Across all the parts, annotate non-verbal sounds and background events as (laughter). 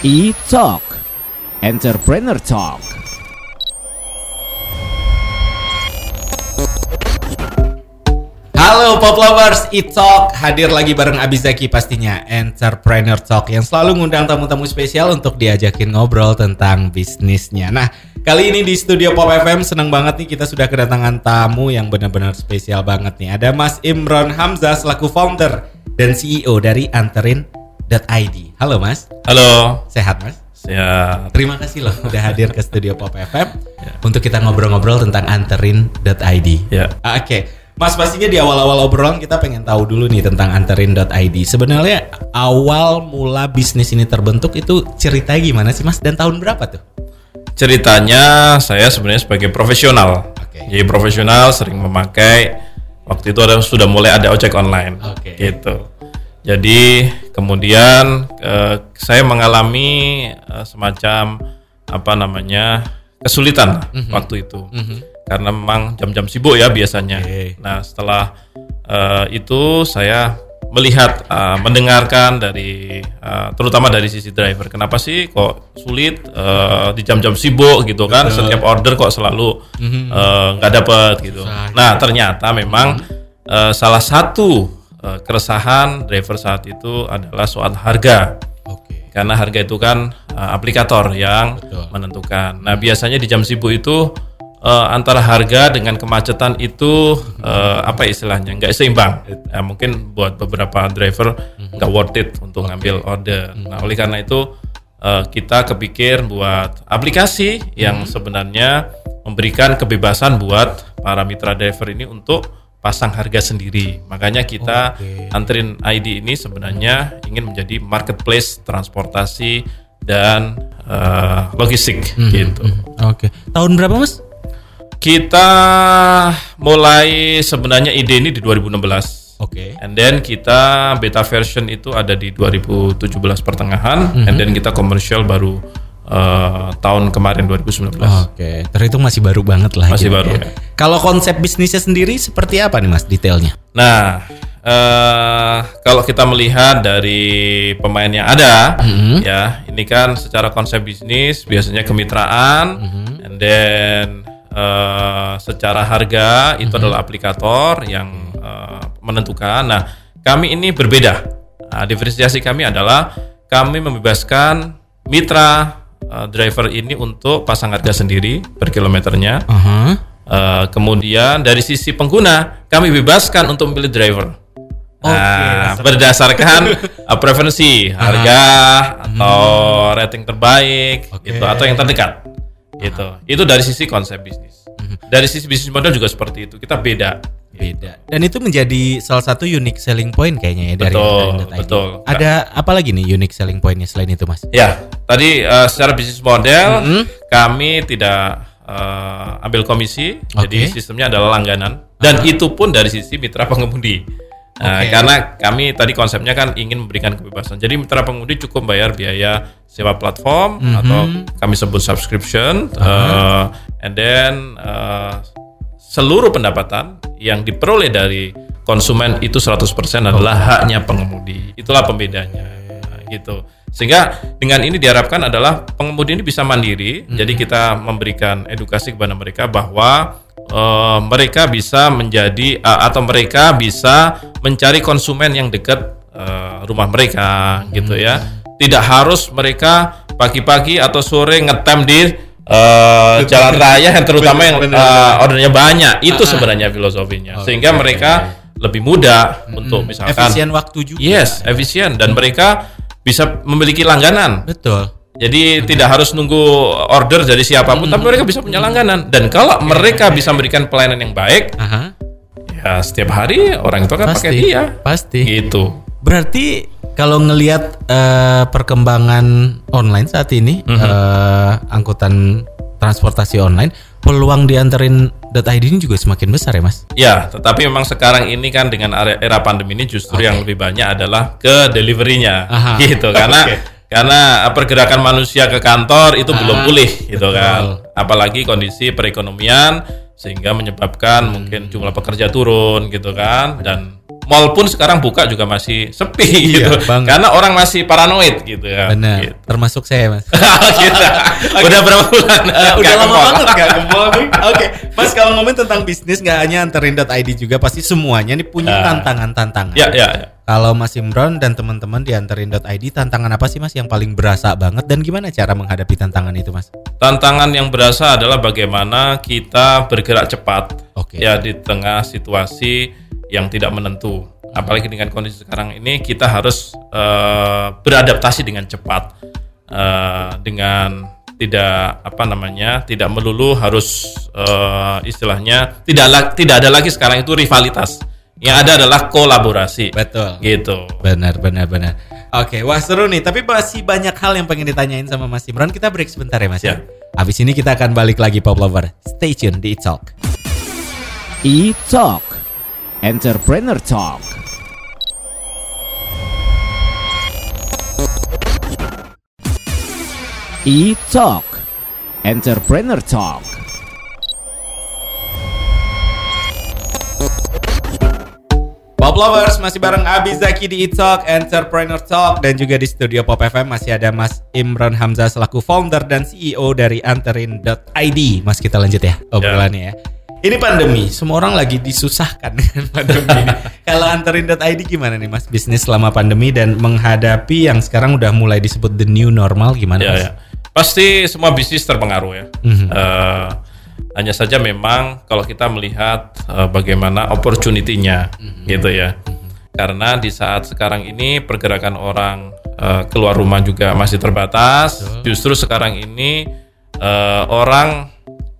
E-Talk. Entrepreneur Talk. Halo Pop Lovers, E-Talk hadir lagi bareng Abizaki pastinya. Entrepreneur Talk yang selalu ngundang tamu-tamu spesial untuk diajakin ngobrol tentang bisnisnya. Nah kali ini di studio Pop FM seneng banget nih kita sudah kedatangan tamu yang benar-benar spesial banget nih. Ada Mas Imron Hamzah selaku founder dan CEO dari Anterin.id Halo Mas Halo, Sehat Mas? sehat. Terima kasih loh udah hadir ke studio Pop FM untuk kita ngobrol-ngobrol tentang anterin.id. Ya. Ah, Oke, Mas pastinya di awal-awal obrolan kita pengen tahu dulu nih tentang anterin.id. Sebenarnya awal mula bisnis ini terbentuk itu ceritanya gimana sih Mas dan tahun berapa tuh? Ceritanya saya sebenarnya sebagai profesional. Oke. Jadi profesional sering memakai waktu itu ada sudah mulai ada ojek online. Oke. Gitu. Jadi kemudian eh, saya mengalami eh, semacam apa namanya kesulitan lah Mhm. waktu itu. Karena memang jam-jam sibuk ya biasanya. Oke. Nah, setelah eh, itu saya melihat eh, mendengarkan dari eh, terutama dari sisi driver. Kenapa sih kok sulit eh, di jam-jam sibuk gitu kan? Setiap order kok selalu eh, nggak dapat gitu. Nah, ternyata memang eh, salah satu eh, keresahan driver saat itu adalah soal harga Oke. karena harga itu kan uh, aplikator yang Betul. menentukan. Nah biasanya di jam sibuk itu uh, antara harga dengan kemacetan itu uh, apa istilahnya nggak seimbang. Ya, mungkin buat beberapa driver nggak worth it untuk ngambil order. Nah oleh karena itu uh, kita kepikir buat aplikasi yang sebenarnya memberikan kebebasan buat para mitra driver ini untuk pasang harga sendiri. Makanya kita Oke. Anterin ID ini sebenarnya ingin menjadi marketplace transportasi dan eh, logistik gitu. Oke. Tahun berapa Mas? Kita mulai sebenarnya ide ini di 2016. Oke. And then kita beta version itu ada di 2017 pertengahan and then kita komersial baru eh, tahun kemarin 2019. Oke, terhitung masih baru banget lah. Masih gitu baru, ya. ya. Kalau konsep bisnisnya sendiri seperti apa nih Mas detailnya? Nah, eh, kalau kita melihat dari pemain yang ada, ya ini kan secara konsep bisnis biasanya kemitraan, and then eh, secara harga itu adalah aplikator yang eh, menentukan. Nah, kami ini berbeda. Nah, diferensiasi kami adalah kami membebaskan mitra eh, driver ini untuk pasang harga sendiri per kilometernya. Aha. Eh, kemudian dari sisi pengguna kami bebaskan untuk memilih driver. Nah, berdasarkan uh, preferensi harga atau rating terbaik Oke. gitu atau yang terdekat. Gitu. Itu dari sisi konsep bisnis. Dari sisi bisnis model juga seperti itu. Kita beda. Beda. Dan itu menjadi salah satu unique selling point kayaknya ya dari Betul, Anterin.id. betul. Ada apa lagi nih unique selling pointnya selain itu Mas? Ya, tadi uh, secara bisnis model kami tidak uh, ambil komisi, jadi Oke. sistemnya adalah langganan dan itu pun dari sisi mitra pengemudi. Nah, karena kami tadi konsepnya kan ingin memberikan kebebasan. Jadi mitra pengemudi cukup bayar biaya sewa platform atau kami sebut subscription, uh, and then uh, seluruh pendapatan yang diperoleh dari konsumen itu 100% adalah haknya pengemudi. Itulah pembedanya. Nah, gitu. Sehingga dengan ini diharapkan adalah pengemudi ini bisa mandiri. Jadi kita memberikan edukasi kepada mereka bahwa eh, mereka bisa menjadi eh, atau mereka bisa mencari konsumen yang dekat eh, rumah mereka gitu ya. Tidak harus mereka pagi-pagi atau sore ngetem di eh, jalan raya yang terutama yang eh, ordernya banyak. Itu sebenarnya filosofinya. Sehingga mereka lebih mudah untuk misalkan Efisien waktu juga. Yes, efisien dan mereka bisa memiliki langganan. Betul. Jadi tidak harus nunggu order dari siapa pun, tapi mereka bisa punya langganan. Dan kalau mereka bisa memberikan pelayanan yang baik, Aha. ya setiap hari orang itu akan pakai Pasti. dia. Pasti. Gitu. Berarti kalau ngelihat eh, perkembangan online saat ini eh, angkutan transportasi online, peluang dianterin .id ini juga semakin besar ya, Mas? Ya, tetapi memang sekarang ini kan dengan era, pandemi ini justru yang lebih banyak adalah ke delivery-nya, Aha. gitu. Karena Oke. Karena pergerakan manusia ke kantor itu belum pulih, gitu betul. kan. Apalagi kondisi perekonomian sehingga menyebabkan mungkin jumlah pekerja turun, gitu kan. Dan mall pun sekarang buka juga masih sepi Iya, gitu. banget. Karena orang masih paranoid gitu ya. Benar. Gitu. Termasuk saya, Mas. (laughs) Gitu. Udah berapa bulan? Eh, udah lama banget gak ke mall nih. (laughs) Oke, Mas kalau ngomongin tentang bisnis nggak hanya anterin.id juga pasti semuanya nih punya Ah. tantangan-tantangan. Ya, ya, ya. Kalau Mas Imron dan teman-teman di anterin.id tantangan apa sih Mas yang paling berasa banget dan gimana cara menghadapi tantangan itu Mas? Tantangan yang berasa adalah bagaimana kita bergerak cepat Oke. ya di tengah situasi yang tidak menentu. Apalagi dengan kondisi sekarang ini kita harus eh, beradaptasi dengan cepat Eh, dengan tidak apa namanya tidak melulu harus eh, istilahnya tidak la- tidak ada lagi sekarang itu rivalitas. Yang ada adalah kolaborasi. Betul. Gitu. Benar, benar, benar. Oke, wah seru nih. Tapi masih banyak hal yang pengen ditanyain sama Mas Imron. Kita break sebentar ya Mas. Ya. Habis ini kita akan balik lagi Pop Lover. Stay tune di It's Talk. E-Talk Entrepreneur Talk E-Talk Entrepreneur Talk Pop Lovers masih bareng Abi Zaki di Talk, Entrepreneur Talk dan juga di studio Pop FM masih ada Mas Imron Hamzah selaku founder dan CEO dari anterin.id. Mas kita lanjut ya obrolannya ya. Ini pandemi, semua orang lagi disusahkan (laughs) dengan pandemi ini. Kalau anterin.id gimana nih Mas bisnis selama pandemi dan menghadapi yang sekarang udah mulai disebut the new normal gimana Ya, Mas? ya. Pasti semua bisnis terpengaruh ya. Mhm. Eh, hanya saja memang kalau kita melihat eh, bagaimana opportunity-nya Mhm. gitu ya. Karena di saat sekarang ini pergerakan orang eh, keluar rumah juga masih terbatas. Justru sekarang ini eh, orang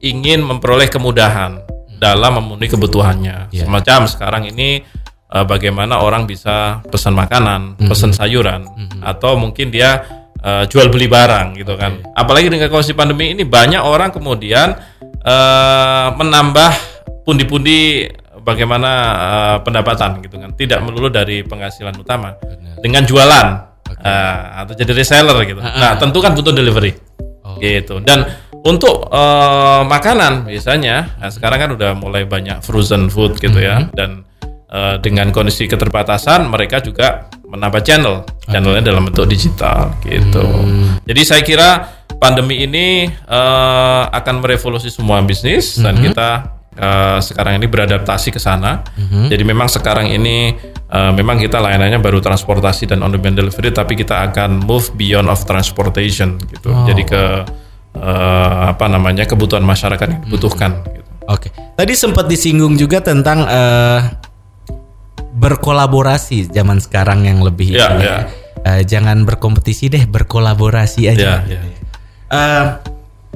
ingin memperoleh kemudahan dalam memenuhi kebutuhannya. Ya. Semacam sekarang ini eh, bagaimana orang bisa pesan makanan, pesan sayuran, atau mungkin dia eh, jual beli barang gitu kan. Apalagi dengan kondisi pandemi ini banyak orang kemudian eh, menambah pundi-pundi bagaimana eh, pendapatan gitu kan. Tidak melulu dari penghasilan utama dengan jualan eh, atau jadi reseller gitu. Nah tentu kan butuh delivery gitu dan untuk eh, makanan biasanya nah, sekarang kan udah mulai banyak frozen food gitu ya. Dan eh, dengan kondisi keterbatasan mereka juga menambah channel. Channelnya dalam bentuk digital gitu. Jadi saya kira pandemi ini eh, akan merevolusi semua bisnis. Dan kita eh, sekarang ini beradaptasi ke sana. Jadi memang sekarang ini eh, memang kita layanannya baru transportasi dan on demand delivery tapi kita akan move beyond of transportation gitu. Jadi ke eh, apa namanya kebutuhan masyarakat yang dibutuhkan gitu. Oke. Tadi sempat disinggung juga tentang eh, berkolaborasi zaman sekarang yang lebih Ya, ini ya. Eh, jangan berkompetisi deh, berkolaborasi aja. Ya, ya. Eh,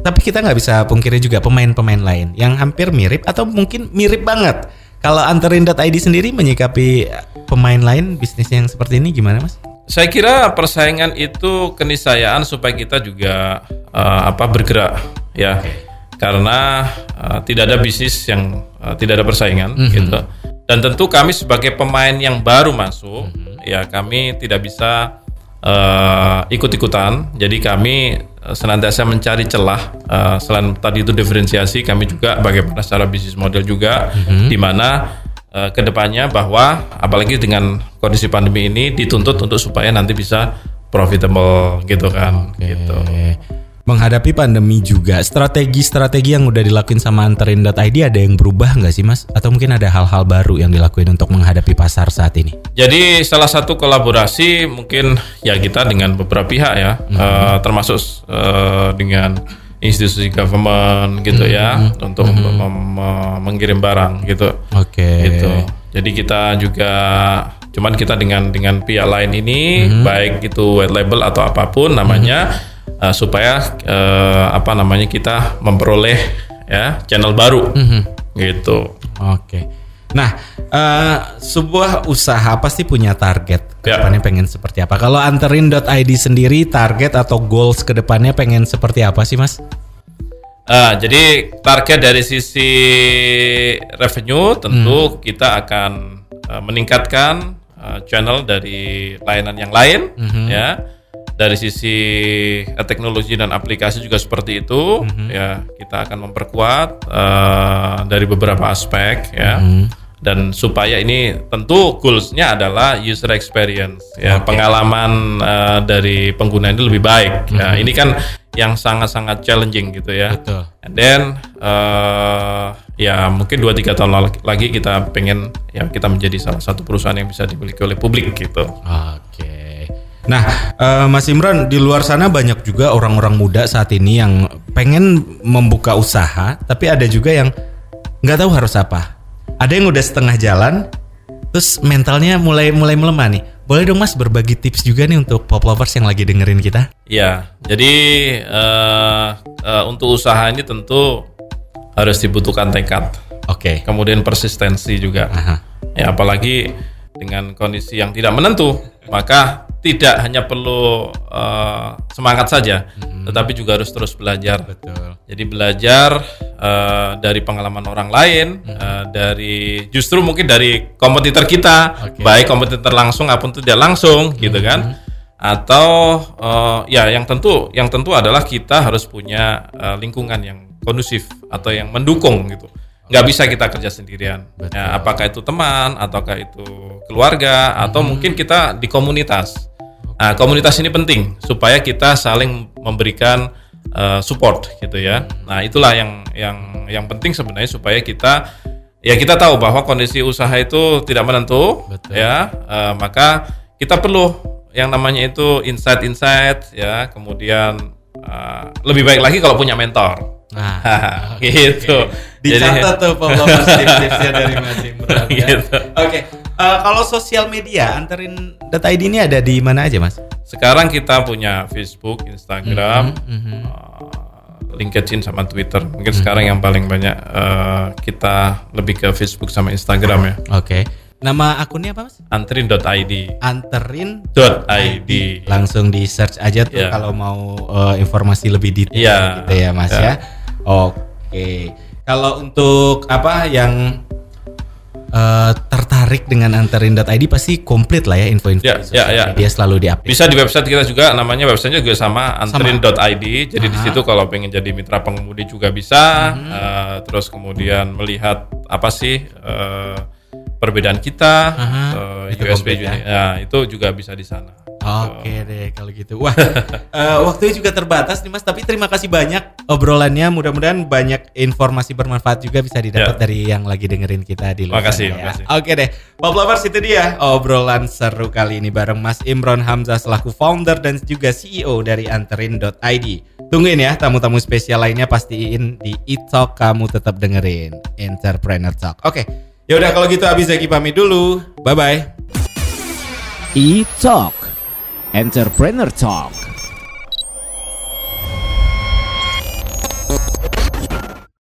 tapi kita nggak bisa pungkiri juga pemain-pemain lain yang hampir mirip atau mungkin mirip banget. Kalau anterin.id sendiri menyikapi pemain lain bisnis yang seperti ini gimana, Mas? Saya kira persaingan itu keniscayaan supaya kita juga eh, apa bergerak ya. Karena eh, tidak ada bisnis yang eh, tidak ada persaingan gitu. Dan tentu kami sebagai pemain yang baru masuk ya kami tidak bisa eh, ikut-ikutan. Jadi kami senantiasa mencari celah eh, selain tadi itu diferensiasi kami juga bagaimana secara bisnis model juga di mana eh, ke depannya bahwa apalagi dengan kondisi pandemi ini dituntut untuk supaya nanti bisa profitable gitu kan gitu. Oke. Menghadapi pandemi juga, strategi-strategi yang udah dilakuin sama anterin.id ada yang berubah nggak sih, Mas? Atau mungkin ada hal-hal baru yang dilakuin untuk menghadapi pasar saat ini? Jadi salah satu kolaborasi mungkin ya kita dengan beberapa pihak ya, eh, termasuk eh, dengan institusi government gitu ya, untuk mem- mem- mengirim barang gitu. Oke. gitu. Jadi kita juga cuman kita dengan dengan pihak lain ini baik itu white label atau apa pun namanya eh, supaya eh, apa namanya kita memperoleh ya channel baru gitu. Oke. Nah, eh, sebuah usaha pasti punya target. Ya. Ke depannya pengen seperti apa? Kalau anterin.id sendiri target atau goals ke depannya pengen seperti apa sih, Mas? Ah, jadi target dari sisi revenue tentu kita akan eh, meningkatkan eh, channel dari layanan yang lain ya. Dari sisi eh, teknologi dan aplikasi juga seperti itu ya kita akan memperkuat eh, dari beberapa aspek ya. Dan supaya ini tentu goalsnya adalah user experience ya pengalaman eh, dari pengguna ini lebih baik. Nah ini kan yang sangat-sangat challenging gitu ya. Betul. And then eh, ya mungkin 2-3 tahun lagi kita pengen ya kita menjadi salah satu perusahaan yang bisa dimiliki oleh publik gitu. Oke. Nah, eh, Mas Imran di luar sana banyak juga orang-orang muda saat ini yang pengen membuka usaha, tapi ada juga yang nggak tahu harus apa. Ada yang udah setengah jalan, terus mentalnya mulai mulai melemah nih. Boleh dong Mas berbagi tips juga nih untuk pop lovers yang lagi dengerin kita? Ya, jadi eh, eh, untuk usaha ini tentu harus dibutuhkan tekad, Oke. kemudian persistensi juga. Aha. Ya, apalagi dengan kondisi yang tidak menentu, maka tidak hanya perlu eh, semangat saja, tetapi juga harus terus belajar. Betul. Jadi belajar eh, dari pengalaman orang lain, eh, dari justru mungkin dari kompetitor kita, Oke. baik kompetitor langsung maupun tidak langsung, gitu kan? Atau eh, ya yang tentu, yang tentu adalah kita harus punya eh, lingkungan yang kondusif atau yang mendukung gitu. Nggak bisa kita kerja sendirian. Ya, apakah itu teman, ataukah itu keluarga, atau mungkin kita di komunitas. Nah, komunitas ini penting supaya kita saling memberikan uh, support gitu ya. Nah, itulah yang yang yang penting sebenarnya supaya kita ya kita tahu bahwa kondisi usaha itu tidak menentu Betul. ya. uh, maka kita perlu yang namanya itu insight-insight ya, kemudian uh, lebih baik lagi kalau punya mentor. Nah, (laughs) gitu. dicatat tuh pop lovers (laughs) tips-tipsnya dari Mas Imran ya. Gitu. Oke. Eh, kalau sosial media anterin data ID ini ada di mana aja, Mas? sekarang kita punya Facebook, Instagram, Mhm. uh, LinkedIn sama Twitter. Mungkin sekarang yang paling banyak uh, kita lebih ke Facebook sama Instagram ya. Oke. Nama akunnya apa, Mas? Antrin.id. Anterin .id. langsung di search aja tuh Iya. kalau mau eh, informasi lebih detail Iya. gitu ya Mas Iya. ya. Oke. Kalau untuk apa yang eh, tertarik dengan anterin.id pasti komplit lah ya info-info Ya, ya, ya. media selalu diupdate. Bisa di website kita juga namanya websitenya juga sama antrin.id. Jadi di situ kalau pengen jadi mitra pengemudi juga bisa. Uh, terus kemudian melihat apa sih uh, perbedaan kita, Aha, uh, itu USB komplit juga. Ya, itu juga bisa di sana. Oke deh kalau gitu. Wah, (laughs) eh, waktunya juga terbatas nih Mas. Tapi terima kasih banyak obrolannya. Mudah-mudahan banyak informasi bermanfaat juga bisa didapat Ya. dari yang lagi dengerin kita di luar Makasih, sana ya. makasih. Oke deh, Pop Lovers itu dia obrolan seru kali ini bareng Mas Imron Hamzah selaku founder dan juga CEO dari Anterin.id. Tungguin ya tamu-tamu spesial lainnya pastiin di e-talk kamu tetap dengerin Entrepreneur Talk. Oke, yaudah kalau gitu Abi Zaki pamit dulu. Bye bye. E-Talk Entrepreneur Talk